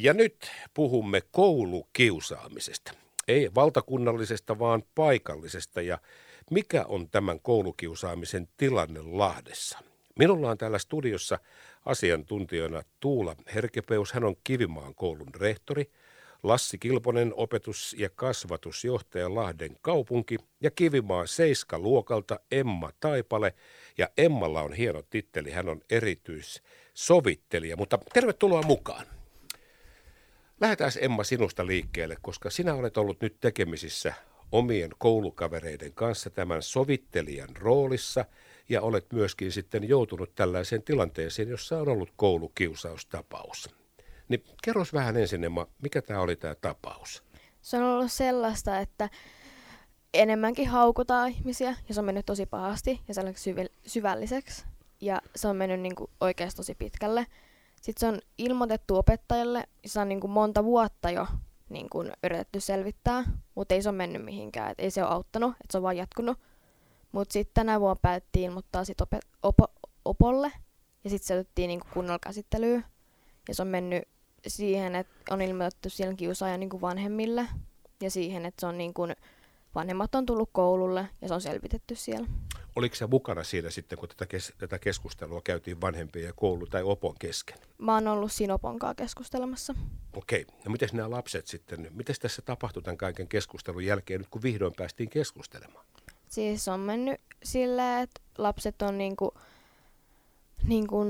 Ja nyt puhumme koulukiusaamisesta. Ei valtakunnallisesta, vaan paikallisesta. Ja mikä on tämän koulukiusaamisen tilanne Lahdessa? Minulla on täällä studiossa asiantuntijana Tuula Herkepeus. Hän on Kivimaan koulun rehtori. Lassi Kilponen, opetus- ja kasvatusjohtaja Lahden kaupunki ja Kivimaa Seiska luokalta Emma Taipale. Ja Emmalla on hieno titteli, hän on erityissovittelija, mutta tervetuloa mukaan. Lähdetään Emma sinusta liikkeelle, koska sinä olet ollut nyt tekemisissä omien koulukavereiden kanssa tämän sovittelijan roolissa ja olet myöskin sitten joutunut tällaiseen tilanteeseen, jossa on ollut koulukiusaustapaus. Niin kerros vähän ensin Emma, mikä tämä oli tämä tapaus? Se on ollut sellaista, että enemmänkin haukutaan ihmisiä ja se on mennyt tosi pahasti ja sellaiseksi syvälliseksi ja se on mennyt niin oikeasti tosi pitkälle. Sitten se on ilmoitettu opettajalle, ja se on niin kuin monta vuotta jo niin kuin yritetty selvittää, mutta ei se ole mennyt mihinkään, et ei se ole auttanut, että se on vaan jatkunut. Mutta sitten tänä vuonna päätettiin ilmoittaa sit opet- opo- opolle, ja sitten se otettiin niin kunnolla käsittelyyn. Ja se on mennyt siihen, että on ilmoitettu siellä kiusaajan niin kuin vanhemmille, ja siihen, että se on niin kuin, vanhemmat on tullut koululle, ja se on selvitetty siellä. Oliko se mukana siinä sitten, kun tätä, kes- tätä keskustelua käytiin vanhempien ja koulu tai opon kesken? Mä oon ollut siinä opon kanssa keskustelemassa. Okei, no miten nämä lapset sitten, miten tässä tapahtui tämän kaiken keskustelun jälkeen, nyt kun vihdoin päästiin keskustelemaan? Siis on mennyt silleen, että lapset on niinku, niinku,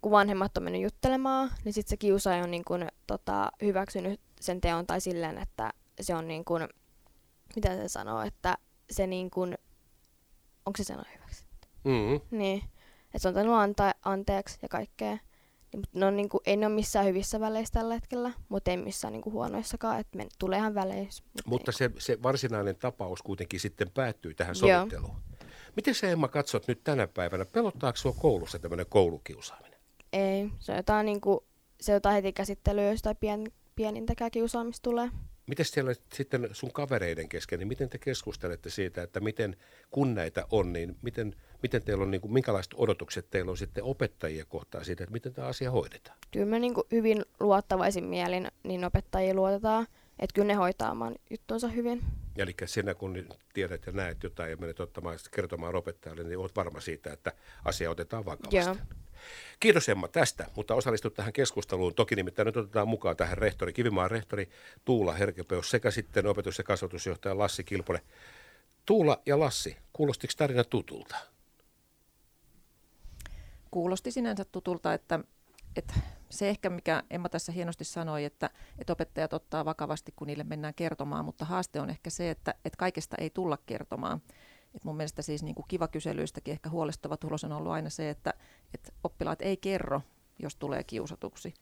kun vanhemmat on mennyt juttelemaan, niin sitten se kiusaaja on niinku, tota, hyväksynyt sen teon tai silleen, että se on niinku, mitä se sanoo, että se niinku, onko se sana hyväksi? Mm-hmm. Niin, että se on tainnut antaa anteeksi ja kaikkea. Niin, ne on, niinku, ei ne ole missään hyvissä väleissä tällä hetkellä, mutta ei missään niinku, huonoissakaan, että me, tulee ihan väleissä. Mutta, mutta se, se varsinainen tapaus kuitenkin sitten päättyy tähän sovitteluun. Joo. Miten se Emma katsot nyt tänä päivänä? Pelottaako sinua koulussa tämmöinen koulukiusaaminen? Ei, se on jotain, niinku, se on jotain heti käsittelyä, jos pien, pienintäkään kiusaamista tulee. Miten siellä sitten sun kavereiden kesken, niin miten te keskustelette siitä, että miten kun näitä on, niin miten, miten teillä on, niin kuin, minkälaiset odotukset teillä on sitten opettajia kohtaan siitä, että miten tämä asia hoidetaan? Kyllä me niin kuin hyvin luottavaisin mielin niin opettajia luotetaan, että kyllä ne hoitaa oman juttunsa hyvin. Eli sinä kun tiedät ja näet jotain ja menet ottamaan kertomaan opettajalle, niin olet varma siitä, että asia otetaan vakavasti. Joo. Kiitos Emma tästä, mutta osallistut tähän keskusteluun. Toki nimittäin nyt otetaan mukaan tähän rehtori, Kivimaan rehtori Tuula Herkepeus sekä sitten opetus- ja kasvatusjohtaja Lassi Kilponen. Tuula ja Lassi, kuulostiko tarina tutulta? Kuulosti sinänsä tutulta, että, että se ehkä, mikä Emma tässä hienosti sanoi, että, että opettajat ottaa vakavasti, kun niille mennään kertomaan, mutta haaste on ehkä se, että, että kaikesta ei tulla kertomaan. Et mun mielestä siis niin kuin kiva kyselyistäkin ehkä huolestuva tulos on ollut aina se, että, että oppilaat ei kerro, jos tulee kiusatuksi.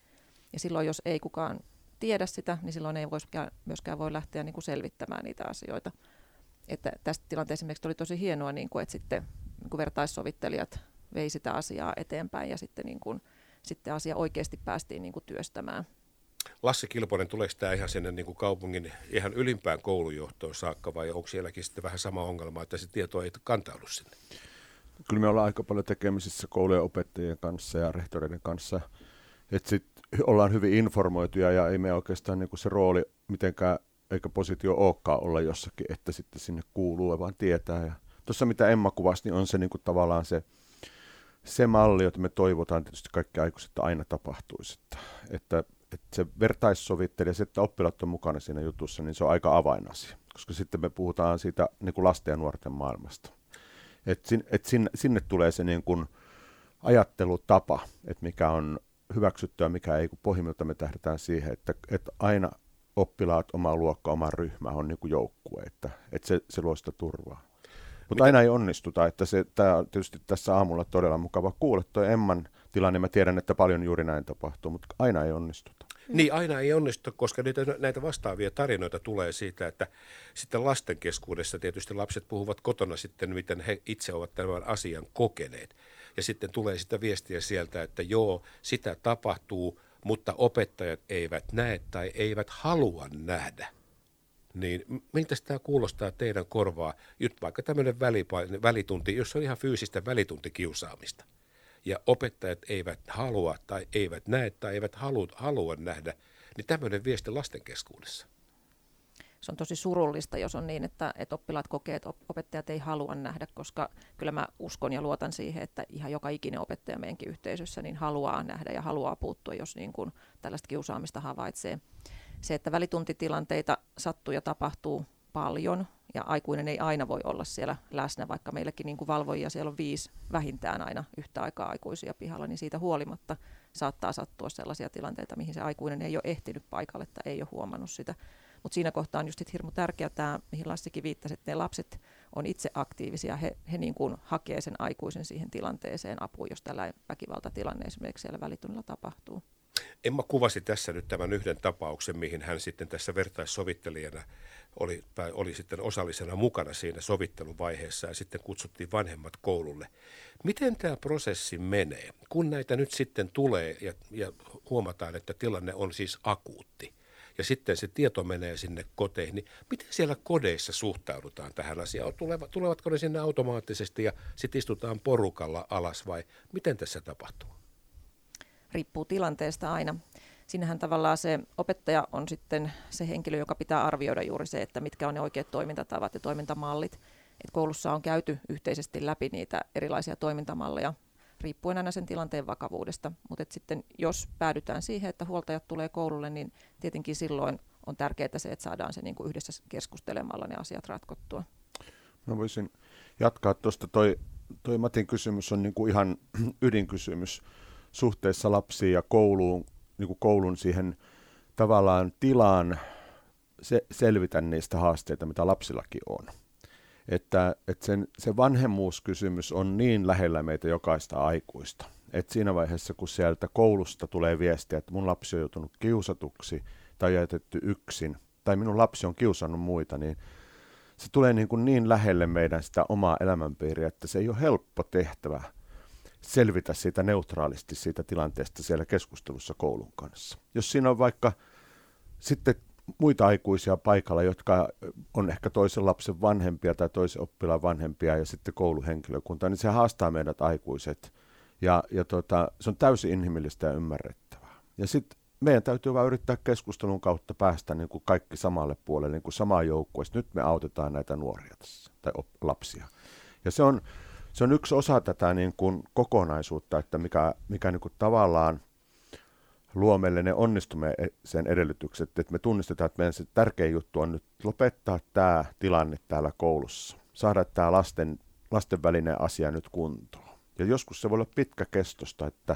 Ja silloin, jos ei kukaan tiedä sitä, niin silloin ei myöskään, myöskään voi lähteä niin kuin selvittämään niitä asioita. Että tästä tilanteesta esimerkiksi oli tosi hienoa, niin kuin, että sitten niin kuin vertaissovittelijat vei sitä asiaa eteenpäin ja sitten, niin kuin, sitten asia oikeasti päästiin niin kuin työstämään. Lassi Kilponen, tuleeko tämä ihan sinne niin kuin kaupungin ihan ylimpään koulujohtoon saakka vai onko sielläkin sitten vähän sama ongelma, että se tieto ei kantaudu sinne? Kyllä me ollaan aika paljon tekemisissä koulujen opettajien kanssa ja rehtoreiden kanssa. Että sit ollaan hyvin informoituja ja ei me oikeastaan niin kuin se rooli mitenkään, eikä positio olekaan olla jossakin, että sitten sinne kuuluu vaan tietää. Ja tuossa mitä Emma kuvasi, niin on se niin kuin tavallaan se, se malli, jota me toivotaan tietysti kaikki aikuiset, että aina tapahtuisi. Että, että että se vertaissovittelija, se, että oppilaat on mukana siinä jutussa, niin se on aika avainasia, koska sitten me puhutaan siitä niin kuin lasten ja nuorten maailmasta. Et sin, et sinne, sinne tulee se niin kuin ajattelutapa, että mikä on hyväksyttyä, mikä ei, kun pohjimmiltaan me tähdetään siihen, että, että aina oppilaat, oma luokka, oma ryhmä on niin kuin joukkue, että, että se, se luo sitä turvaa. Mutta aina ei onnistuta, että se, tää on tietysti tässä aamulla todella mukava kuulla. Tuo Emman tilanne, mä tiedän, että paljon juuri näin tapahtuu, mutta aina ei Niin, aina ei onnistu, koska niitä, näitä vastaavia tarinoita tulee siitä, että sitten lasten keskuudessa tietysti lapset puhuvat kotona sitten, miten he itse ovat tämän asian kokeneet. Ja sitten tulee sitä viestiä sieltä, että joo, sitä tapahtuu, mutta opettajat eivät näe tai eivät halua nähdä. Niin miltä tämä kuulostaa teidän korvaa, nyt vaikka tämmöinen välitunti, jos on ihan fyysistä välituntikiusaamista ja opettajat eivät halua tai eivät näe tai eivät halua, halua nähdä, Niin tämmöinen viesti lasten keskuudessa. Se on tosi surullista, jos on niin, että, että oppilaat kokee, että opettajat ei halua nähdä, koska kyllä mä uskon ja luotan siihen, että ihan joka ikinen opettaja meidänkin yhteisössä niin haluaa nähdä ja haluaa puuttua, jos niin kuin tällaista kiusaamista havaitsee. Se, että välituntitilanteita sattuu ja tapahtuu paljon, ja aikuinen ei aina voi olla siellä läsnä, vaikka meilläkin niin kuin valvojia siellä on viisi vähintään aina yhtä aikaa aikuisia pihalla, niin siitä huolimatta saattaa sattua sellaisia tilanteita, mihin se aikuinen ei ole ehtinyt paikalle tai ei ole huomannut sitä. Mutta siinä kohtaa on just hirmu tärkeää tämä, mihin Lassikin viittasi, että ne lapset on itse aktiivisia, he, he niin kuin hakee sen aikuisen siihen tilanteeseen apuun, jos tällä väkivaltatilanne esimerkiksi siellä välitunnilla tapahtuu. Emma kuvasi tässä nyt tämän yhden tapauksen, mihin hän sitten tässä vertaissovittelijana oli, oli sitten osallisena mukana siinä sovitteluvaiheessa ja sitten kutsuttiin vanhemmat koululle. Miten tämä prosessi menee, kun näitä nyt sitten tulee ja, ja huomataan, että tilanne on siis akuutti ja sitten se tieto menee sinne koteihin, niin miten siellä kodeissa suhtaudutaan tähän asiaan? Tulevatko ne sinne automaattisesti ja sitten istutaan porukalla alas vai miten tässä tapahtuu? Riippuu tilanteesta aina. Siinähän tavallaan se opettaja on sitten se henkilö, joka pitää arvioida juuri se, että mitkä on ne oikeat toimintatavat ja toimintamallit. Et koulussa on käyty yhteisesti läpi niitä erilaisia toimintamalleja riippuen aina sen tilanteen vakavuudesta. Mutta sitten jos päädytään siihen, että huoltajat tulee koululle, niin tietenkin silloin on tärkeää se, että saadaan se niin kuin yhdessä keskustelemalla ne asiat ratkottua. Mä voisin jatkaa tuosta. Toi, toi Matin kysymys on niin kuin ihan ydinkysymys suhteessa lapsiin ja kouluun, niin kuin koulun siihen tavallaan tilaan se, selvitä niistä haasteita, mitä lapsillakin on. Että, että sen, se vanhemmuuskysymys on niin lähellä meitä jokaista aikuista. Että siinä vaiheessa, kun sieltä koulusta tulee viestiä, että mun lapsi on joutunut kiusatuksi tai jätetty yksin, tai minun lapsi on kiusannut muita, niin se tulee niin, kuin niin lähelle meidän sitä omaa elämänpiiriä, että se ei ole helppo tehtävä selvitä siitä neutraalisti siitä tilanteesta siellä keskustelussa koulun kanssa. Jos siinä on vaikka sitten muita aikuisia paikalla, jotka on ehkä toisen lapsen vanhempia tai toisen oppilaan vanhempia ja sitten kouluhenkilökunta, niin se haastaa meidät aikuiset. Ja, ja tota, se on täysin inhimillistä ja ymmärrettävää. Ja sitten meidän täytyy vain yrittää keskustelun kautta päästä niin kuin kaikki samalle puolelle, niin kuin samaan joukkueeseen. Nyt me autetaan näitä nuoria tässä, tai op- lapsia. Ja se on, se on yksi osa tätä niin kuin kokonaisuutta, että mikä, mikä niin kuin tavallaan luo meille ne onnistumisen edellytykset, että me tunnistetaan, että meidän se tärkein juttu on nyt lopettaa tämä tilanne täällä koulussa, saada tämä lasten, lasten välinen asia nyt kuntoon. Ja joskus se voi olla pitkäkestosta, että,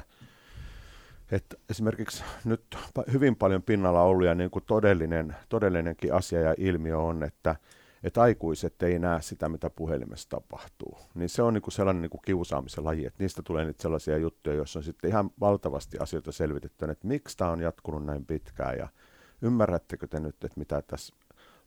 että esimerkiksi nyt hyvin paljon pinnalla ollut ja niin kuin todellinen, todellinenkin asia ja ilmiö on, että – että aikuiset ei näe sitä, mitä puhelimessa tapahtuu. Niin se on niinku sellainen niinku kiusaamisen laji, että niistä tulee nyt sellaisia juttuja, joissa on sitten ihan valtavasti asioita selvitetty, että miksi tämä on jatkunut näin pitkään ja ymmärrättekö te nyt, että mitä tässä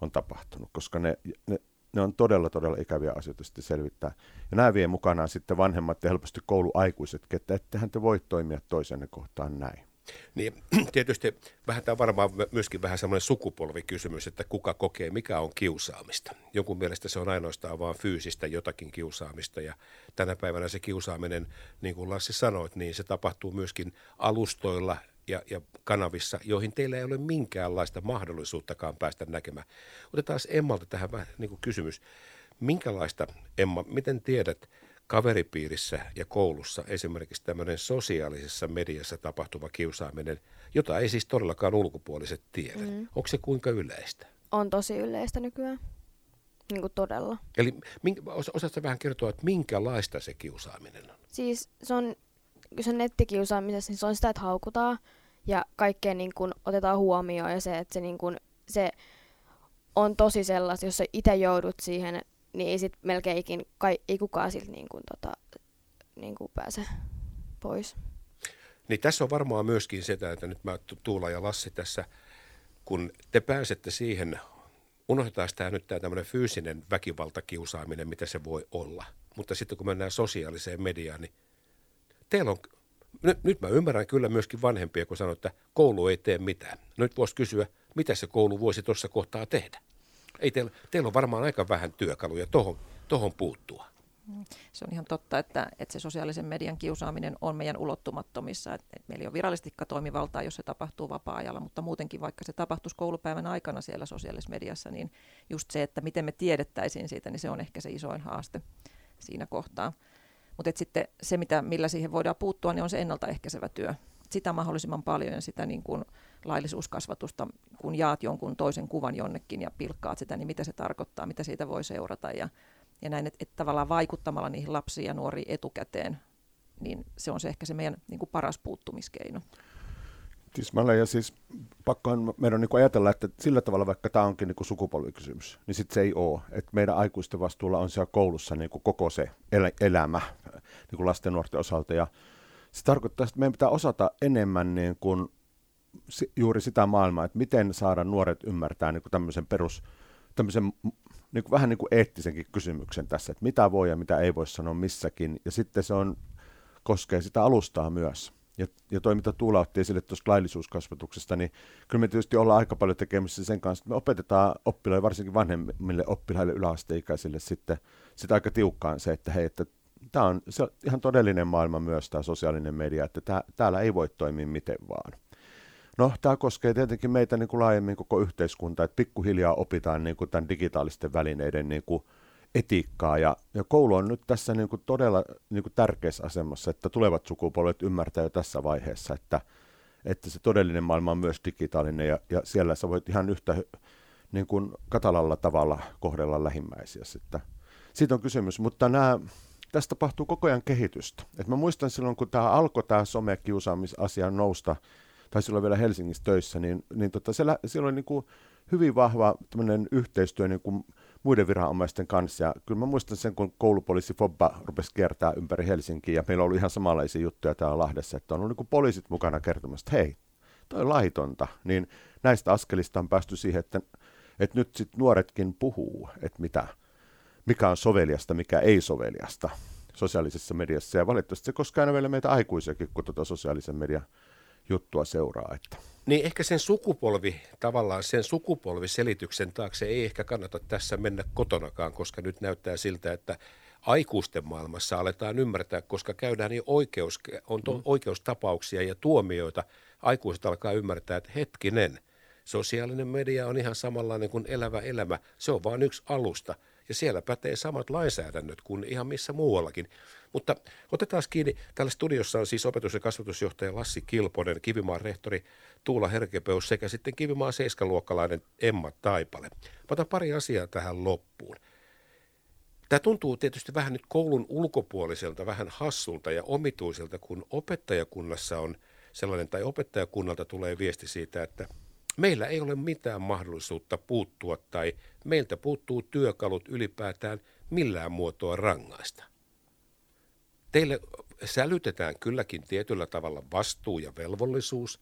on tapahtunut, koska ne, ne, ne on todella, todella ikäviä asioita sitten selvittää. Ja nämä vie mukanaan sitten vanhemmat ja helposti kouluaikuiset, että ettehän te voi toimia toisenne kohtaan näin. Niin tietysti vähän tämä varmaan myöskin vähän semmoinen sukupolvikysymys, että kuka kokee, mikä on kiusaamista. Jonkun mielestä se on ainoastaan vain fyysistä jotakin kiusaamista ja tänä päivänä se kiusaaminen, niin kuin Lassi sanoit, niin se tapahtuu myöskin alustoilla ja, ja kanavissa, joihin teillä ei ole minkäänlaista mahdollisuuttakaan päästä näkemään. Otetaan Emmalta tähän vähän niin kuin kysymys. Minkälaista, Emma, miten tiedät, kaveripiirissä ja koulussa esimerkiksi tämmöinen sosiaalisessa mediassa tapahtuva kiusaaminen, jota ei siis todellakaan ulkopuoliset tiedä. Mm. Onko se kuinka yleistä? On tosi yleistä nykyään. Niin kuin todella. Eli osaatko vähän kertoa, että minkälaista se kiusaaminen on? Siis se on, kun se on nettikiusaamisessa, niin se on sitä, että haukutaan ja kaikkea niin kuin otetaan huomioon ja se, että se, niin kuin, se on tosi sellaista, jos sä itse joudut siihen niin ei sit melkein ikin, kai, ei kukaan siltä niin kuin, tota, niin kuin pääse pois. Niin tässä on varmaan myöskin sitä, että nyt mä Tuula ja Lassi tässä, kun te pääsette siihen, unohdetaan tämä nyt tämä tämmöinen fyysinen väkivaltakiusaaminen, mitä se voi olla. Mutta sitten kun mennään sosiaaliseen mediaan, niin teillä on, nyt, nyt mä ymmärrän kyllä myöskin vanhempia, kun sanoo, että koulu ei tee mitään. Nyt voisi kysyä, mitä se koulu voisi tuossa kohtaa tehdä? Ei teillä, teillä on varmaan aika vähän työkaluja tohon, tohon puuttua. Se on ihan totta, että, että se sosiaalisen median kiusaaminen on meidän ulottumattomissa. Että, että meillä ei ole virallistikka toimivaltaa, jos se tapahtuu vapaa-ajalla, mutta muutenkin vaikka se tapahtuisi koulupäivän aikana siellä sosiaalisessa mediassa, niin just se, että miten me tiedettäisiin siitä, niin se on ehkä se isoin haaste siinä kohtaa. Mutta sitten se, mitä, millä siihen voidaan puuttua, niin on se ennaltaehkäisevä työ. Sitä mahdollisimman paljon ja sitä niin kuin laillisuuskasvatusta, kun jaat jonkun toisen kuvan jonnekin ja pilkkaat sitä, niin mitä se tarkoittaa, mitä siitä voi seurata ja ja näin, että, että tavallaan vaikuttamalla niihin lapsiin ja nuoriin etukäteen, niin se on se ehkä se meidän niin kuin paras puuttumiskeino. Tismalle ja siis pakkohan meidän on niin ajatella, että sillä tavalla vaikka tämä onkin niin sukupolvikysymys, niin sitten se ei ole. Että meidän aikuisten vastuulla on siellä koulussa niin koko se el- elämä niin lasten nuorten osalta. Ja se tarkoittaa, että meidän pitää osata enemmän niin kuin juuri sitä maailmaa, että miten saada nuoret ymmärtää niin kuin tämmöisen perus, tämmöisen niin kuin, vähän niin kuin eettisenkin kysymyksen tässä, että mitä voi ja mitä ei voi sanoa missäkin. Ja sitten se on, koskee sitä alustaa myös. Ja, ja toi, mitä Tuula otti esille tuosta laillisuuskasvatuksesta, niin kyllä me tietysti ollaan aika paljon tekemisissä sen kanssa, että me opetetaan oppilaille, varsinkin vanhemmille oppilaille yläasteikäisille sitten sitä aika tiukkaan se, että hei, että tämä on, se ihan todellinen maailma myös tämä sosiaalinen media, että tää, täällä ei voi toimia miten vaan. No, tämä koskee tietenkin meitä niin kuin laajemmin koko yhteiskuntaa, että pikkuhiljaa opitaan niin kuin tämän digitaalisten välineiden niin kuin etiikkaa, ja, ja koulu on nyt tässä niin kuin todella niin kuin tärkeässä asemassa, että tulevat sukupolvet ymmärtää jo tässä vaiheessa, että, että se todellinen maailma on myös digitaalinen, ja, ja siellä sä voit ihan yhtä niin kuin katalalla tavalla kohdella lähimmäisiä. Että siitä on kysymys, mutta nämä, tästä tapahtuu koko ajan kehitystä. Et mä muistan silloin, kun tämä alkoi tämä somekiusaamisasia nousta, tai silloin vielä Helsingissä töissä, niin, niin tota, siellä, siellä oli niin kuin hyvin vahva yhteistyö niin kuin muiden viranomaisten kanssa. Ja kyllä mä muistan sen, kun koulupoliisi Fobba rupesi kiertää ympäri Helsinkiä, ja meillä oli ihan samanlaisia juttuja täällä Lahdessa, että on ollut niin poliisit mukana kertomassa, että hei, toi on laitonta. Niin näistä askelista on päästy siihen, että, että nyt sitten nuoretkin puhuu, että mitä, mikä on soveliasta, mikä ei soveliasta sosiaalisessa mediassa. Ja valitettavasti se koskee aina vielä meitä aikuisiakin, kun tuota sosiaalisen median juttua seuraa. Että. Niin ehkä sen sukupolvi, tavallaan sen sukupolviselityksen taakse ei ehkä kannata tässä mennä kotonakaan, koska nyt näyttää siltä, että aikuisten maailmassa aletaan ymmärtää, koska käydään niin oikeus, on to, mm. oikeustapauksia ja tuomioita, aikuiset alkaa ymmärtää, että hetkinen, sosiaalinen media on ihan samanlainen kuin elävä elämä, se on vain yksi alusta – ja siellä pätee samat lainsäädännöt kuin ihan missä muuallakin. Mutta otetaan kiinni. Täällä studiossa on siis opetus- ja kasvatusjohtaja Lassi Kilponen, Kivimaan rehtori Tuula Herkepeus sekä sitten Kivimaan seiskaluokkalainen Emma Taipale. Mä otan pari asiaa tähän loppuun. Tämä tuntuu tietysti vähän nyt koulun ulkopuoliselta, vähän hassulta ja omituiselta, kun opettajakunnassa on sellainen, tai opettajakunnalta tulee viesti siitä, että meillä ei ole mitään mahdollisuutta puuttua tai meiltä puuttuu työkalut ylipäätään millään muotoa rangaista. Teille sälytetään kylläkin tietyllä tavalla vastuu ja velvollisuus,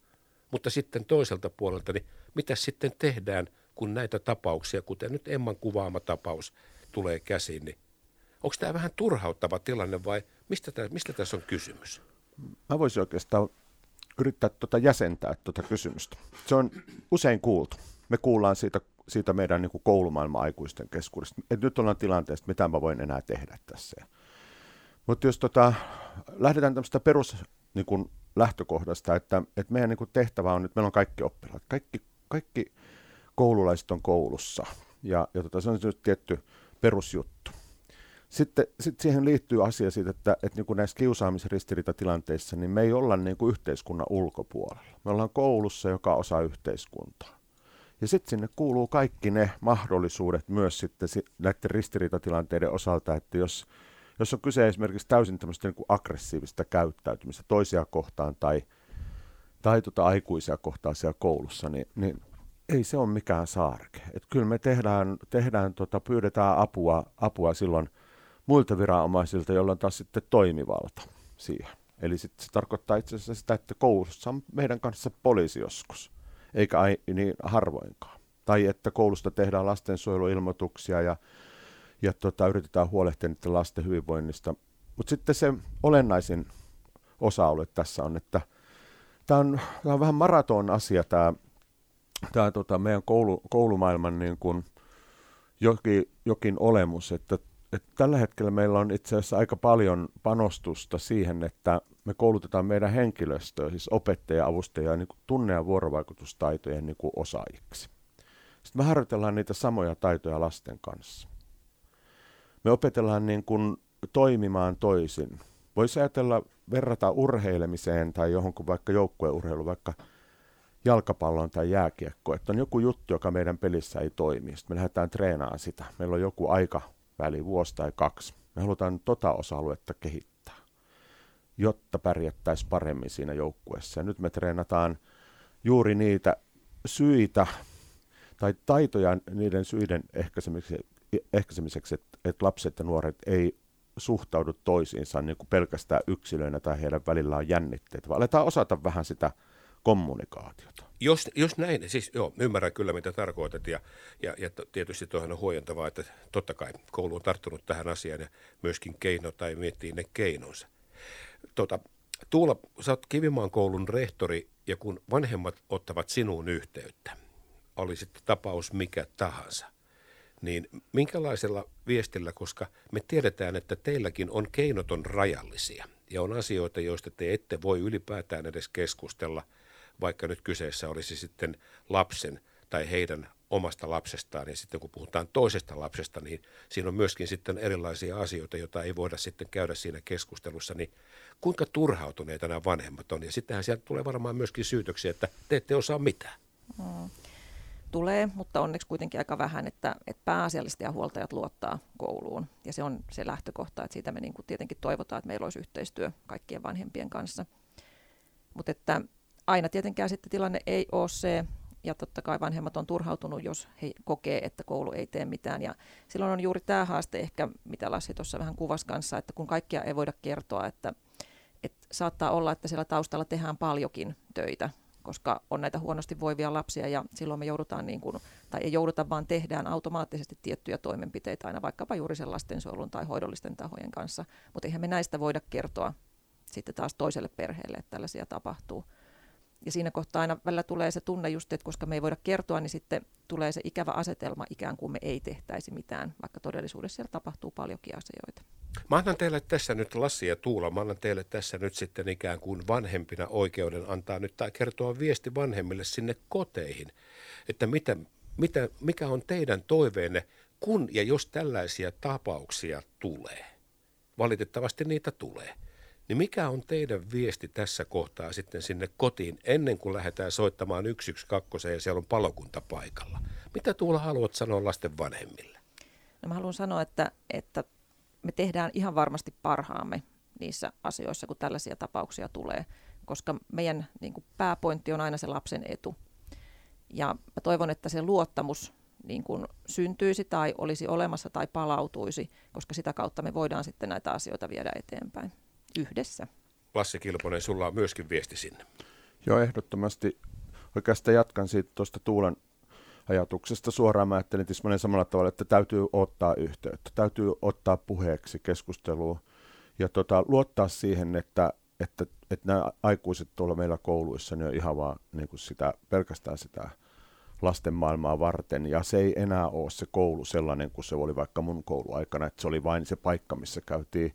mutta sitten toiselta puolelta, niin mitä sitten tehdään, kun näitä tapauksia, kuten nyt Emman kuvaama tapaus, tulee käsiin, niin onko tämä vähän turhauttava tilanne vai mistä, tämä, mistä tässä on kysymys? Mä voisin oikeastaan yrittää tuota jäsentää tuota kysymystä. Se on usein kuultu. Me kuullaan siitä, siitä meidän niin kuin koulumaailman aikuisten keskuudesta. Et nyt ollaan tilanteessa, mitä mä voin enää tehdä tässä. Mutta jos tota, lähdetään tämmöistä perus niin kuin lähtökohdasta, että, että meidän niin kuin tehtävä on nyt, meillä on kaikki oppilaat, kaikki, kaikki koululaiset on koulussa. Ja, ja tota, se on tietty perusjuttu. Sitten sit siihen liittyy asia siitä, että, että niin kuin näissä kiusaamisristiriitatilanteissa niin me ei olla niin kuin yhteiskunnan ulkopuolella. Me ollaan koulussa, joka osa yhteiskuntaa. Ja sitten sinne kuuluu kaikki ne mahdollisuudet myös sitten näiden ristiriitatilanteiden osalta, että jos, jos on kyse esimerkiksi täysin tämmöistä niin kuin aggressiivista käyttäytymistä toisia kohtaan tai, tai tuota aikuisia kohtaan siellä koulussa, niin, niin ei se ole mikään saarke. Et kyllä me tehdään, tehdään tota, pyydetään apua, apua silloin – muilta viranomaisilta, joilla on taas sitten toimivalta siihen. Eli sit se tarkoittaa itse asiassa sitä, että koulussa on meidän kanssa poliisi joskus, eikä ai, niin harvoinkaan. Tai että koulusta tehdään lastensuojeluilmoituksia ja, ja tota, yritetään huolehtia niiden lasten hyvinvoinnista. Mutta sitten se olennaisin osa-alue tässä on, että tämä on, on vähän maraton asia tämä tää, tota, meidän koulu, koulumaailman niin kun jokin, jokin olemus, että että tällä hetkellä meillä on itse asiassa aika paljon panostusta siihen, että me koulutetaan meidän henkilöstöä, siis opettajia, avustajia, niin tunne- ja vuorovaikutustaitojen niin kuin osaajiksi. Sitten me harjoitellaan niitä samoja taitoja lasten kanssa. Me opetellaan niin kuin toimimaan toisin. Voisi ajatella, verrata urheilemiseen tai johonkin vaikka joukkueurheilu, vaikka jalkapallon tai jääkiekko, että on joku juttu, joka meidän pelissä ei toimi. Sitten me lähdetään treenaamaan sitä. Meillä on joku aika väli, vuosi tai kaksi. Me halutaan tota osa-aluetta kehittää, jotta pärjättäisiin paremmin siinä joukkueessa. Ja nyt me treenataan juuri niitä syitä tai taitoja niiden syiden ehkäisemiseksi, ehkäisemiseksi että, että lapset ja nuoret ei suhtaudu toisiinsa niin kuin pelkästään yksilöinä tai heidän välillä on jännitteet, vaan aletaan osata vähän sitä kommunikaatiota. Jos, jos näin, siis joo, ymmärrän kyllä mitä tarkoitat ja, ja, ja tietysti tuohon on huojentavaa, että totta kai koulu on tarttunut tähän asiaan ja myöskin keino tai miettii ne keinonsa. Tota, Tuula, sä oot Kivimaan koulun rehtori ja kun vanhemmat ottavat sinuun yhteyttä, oli sitten tapaus mikä tahansa, niin minkälaisella viestillä, koska me tiedetään, että teilläkin on keinoton rajallisia ja on asioita, joista te ette voi ylipäätään edes keskustella – vaikka nyt kyseessä olisi sitten lapsen tai heidän omasta lapsestaan, ja sitten kun puhutaan toisesta lapsesta, niin siinä on myöskin sitten erilaisia asioita, joita ei voida sitten käydä siinä keskustelussa, niin kuinka turhautuneita nämä vanhemmat on, ja sittenhän sieltä tulee varmaan myöskin syytöksiä, että te ette osaa mitään. Hmm. Tulee, mutta onneksi kuitenkin aika vähän, että, että pääasiallisesti ja huoltajat luottaa kouluun, ja se on se lähtökohta, että siitä me niin kuin tietenkin toivotaan, että meillä olisi yhteistyö kaikkien vanhempien kanssa. Mutta että aina tietenkään sitten tilanne ei ole se, ja totta kai vanhemmat on turhautunut, jos he kokee, että koulu ei tee mitään. Ja silloin on juuri tämä haaste ehkä, mitä Lassi tuossa vähän kuvasi kanssa, että kun kaikkia ei voida kertoa, että, että saattaa olla, että siellä taustalla tehdään paljonkin töitä, koska on näitä huonosti voivia lapsia ja silloin me joudutaan, niin kuin, tai ei jouduta, vaan tehdään automaattisesti tiettyjä toimenpiteitä aina vaikkapa juuri sen lastensuojelun tai hoidollisten tahojen kanssa. Mutta eihän me näistä voida kertoa sitten taas toiselle perheelle, että tällaisia tapahtuu. Ja siinä kohtaa aina välillä tulee se tunne just, että koska me ei voida kertoa, niin sitten tulee se ikävä asetelma ikään kuin me ei tehtäisi mitään, vaikka todellisuudessa siellä tapahtuu paljonkin asioita. Mä annan teille tässä nyt Lassi ja Tuula, mä annan teille tässä nyt sitten ikään kuin vanhempina oikeuden antaa nyt tai kertoa viesti vanhemmille sinne koteihin, että mitä, mitä, mikä on teidän toiveenne, kun ja jos tällaisia tapauksia tulee. Valitettavasti niitä tulee. Niin mikä on teidän viesti tässä kohtaa sitten sinne kotiin ennen kuin lähdetään soittamaan 112 ja siellä on palokunta paikalla? Mitä Tuula haluat sanoa lasten vanhemmille? No mä haluan sanoa, että, että me tehdään ihan varmasti parhaamme niissä asioissa, kun tällaisia tapauksia tulee, koska meidän niin kuin pääpointti on aina se lapsen etu. Ja mä toivon, että se luottamus niin kuin syntyisi tai olisi olemassa tai palautuisi, koska sitä kautta me voidaan sitten näitä asioita viedä eteenpäin yhdessä. Lassi Kilponen, sulla on myöskin viesti sinne. Joo, ehdottomasti. Oikeastaan jatkan siitä tuosta Tuulen ajatuksesta suoraan. Mä ajattelin tismalleen samalla tavalla, että täytyy ottaa yhteyttä, täytyy ottaa puheeksi keskustelua ja tota, luottaa siihen, että, että, että nämä aikuiset tuolla meillä kouluissa niin on ihan vaan niin kuin sitä, pelkästään sitä lasten maailmaa varten, ja se ei enää ole se koulu sellainen kuin se oli vaikka mun kouluaikana, että se oli vain se paikka, missä käytiin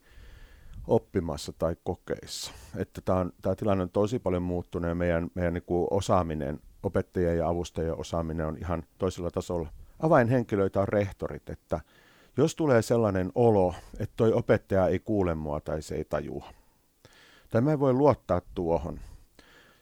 oppimassa tai kokeissa. Että tämä, on, tämä tilanne on tosi paljon muuttunut ja meidän, meidän niin kuin osaaminen, opettajien ja avustajien osaaminen on ihan toisella tasolla. Avainhenkilöitä on rehtorit, että jos tulee sellainen olo, että toi opettaja ei kuule mua tai se ei tajua, tai mä en voi luottaa tuohon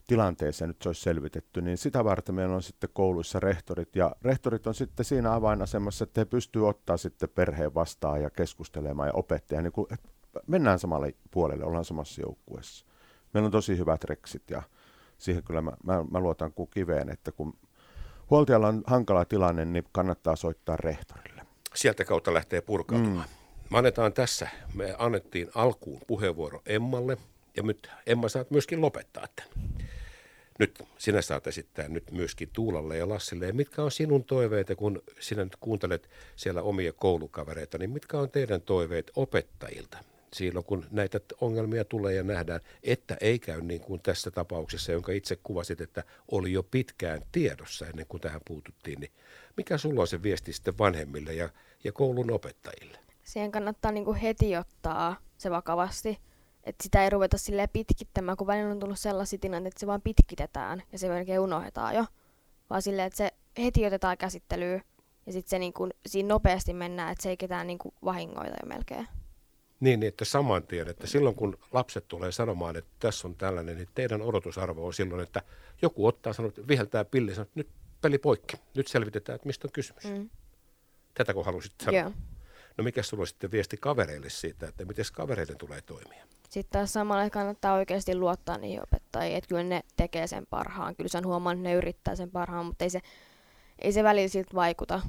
tilanteeseen, nyt se olisi selvitetty, niin sitä varten meillä on sitten kouluissa rehtorit, ja rehtorit on sitten siinä avainasemassa, että he pystyvät ottaa sitten perheen vastaan ja keskustelemaan ja opettaja, niin että mennään samalle puolelle, ollaan samassa joukkueessa. Meillä on tosi hyvät reksit ja siihen kyllä mä, mä, mä luotan kuin kiveen, että kun huoltajalla on hankala tilanne, niin kannattaa soittaa rehtorille. Sieltä kautta lähtee purkautumaan. Mm. Me annetaan tässä, me annettiin alkuun puheenvuoro Emmalle ja nyt Emma saat myöskin lopettaa tämän. Nyt sinä saat esittää nyt myöskin Tuulalle ja Lassille. Ja mitkä on sinun toiveita, kun sinä nyt kuuntelet siellä omia koulukavereita, niin mitkä on teidän toiveet opettajilta? Silloin, kun näitä ongelmia tulee ja nähdään, että ei käy niin kuin tässä tapauksessa, jonka itse kuvasit, että oli jo pitkään tiedossa ennen kuin tähän puututtiin, niin mikä sulla on se viesti sitten vanhemmille ja, ja koulun opettajille? siihen kannattaa niinku heti ottaa se vakavasti. Että sitä ei ruveta silleen pitkittämään, kun välillä on tullut sellaisia tilanteita, että se vaan pitkitetään ja se melkein unohdetaan jo. Vaan silleen, että se heti otetaan käsittelyyn ja sitten se niinku, siinä nopeasti mennään, että se ei ketään niinku vahingoita jo melkein. Niin, niin, että saman tien, että silloin kun lapset tulee sanomaan, että tässä on tällainen, niin teidän odotusarvo on silloin, että joku ottaa sanoo, että viheltää pilli ja sanoo, että nyt peli poikki. Nyt selvitetään, että mistä on kysymys. Mm. Tätä kun halusit sanoa. Joo. No mikä sulla on sitten viesti kavereille siitä, että miten kavereiden tulee toimia? Sitten taas samalla kannattaa oikeasti luottaa niihin opettajiin, että kyllä ne tekee sen parhaan. Kyllä sen huomaan, että ne yrittää sen parhaan, mutta ei se, ei se välillä siltä vaikuta,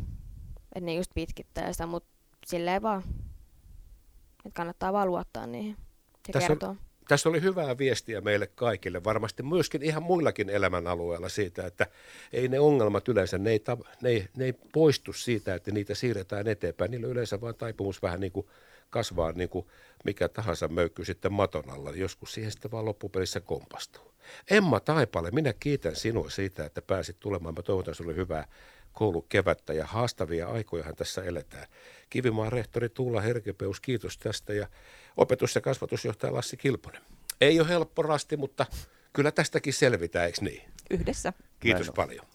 että ne just pitkittää sitä, mutta silleen vaan, että kannattaa vaan luottaa niihin ja Tässä on- kertoa. Tässä oli hyvää viestiä meille kaikille, varmasti myöskin ihan muillakin elämänalueilla siitä, että ei ne ongelmat yleensä, ne ei, ne ei, ne ei poistu siitä, että niitä siirretään eteenpäin. Niillä on yleensä vaan taipumus vähän niin kuin kasvaa niin kuin mikä tahansa möykky sitten maton alla. Joskus siihen sitten vaan loppupelissä kompastuu. Emma Taipale, minä kiitän sinua siitä, että pääsit tulemaan. Mä toivotan sinulle hyvää koulukevättä ja haastavia aikojahan tässä eletään. Kivimaan rehtori Tuula Herkepeus, kiitos tästä ja opetus- ja kasvatusjohtaja Lassi Kilponen. Ei ole helppo rasti, mutta kyllä tästäkin selvitään, eikö niin? Yhdessä. Kiitos Näin paljon.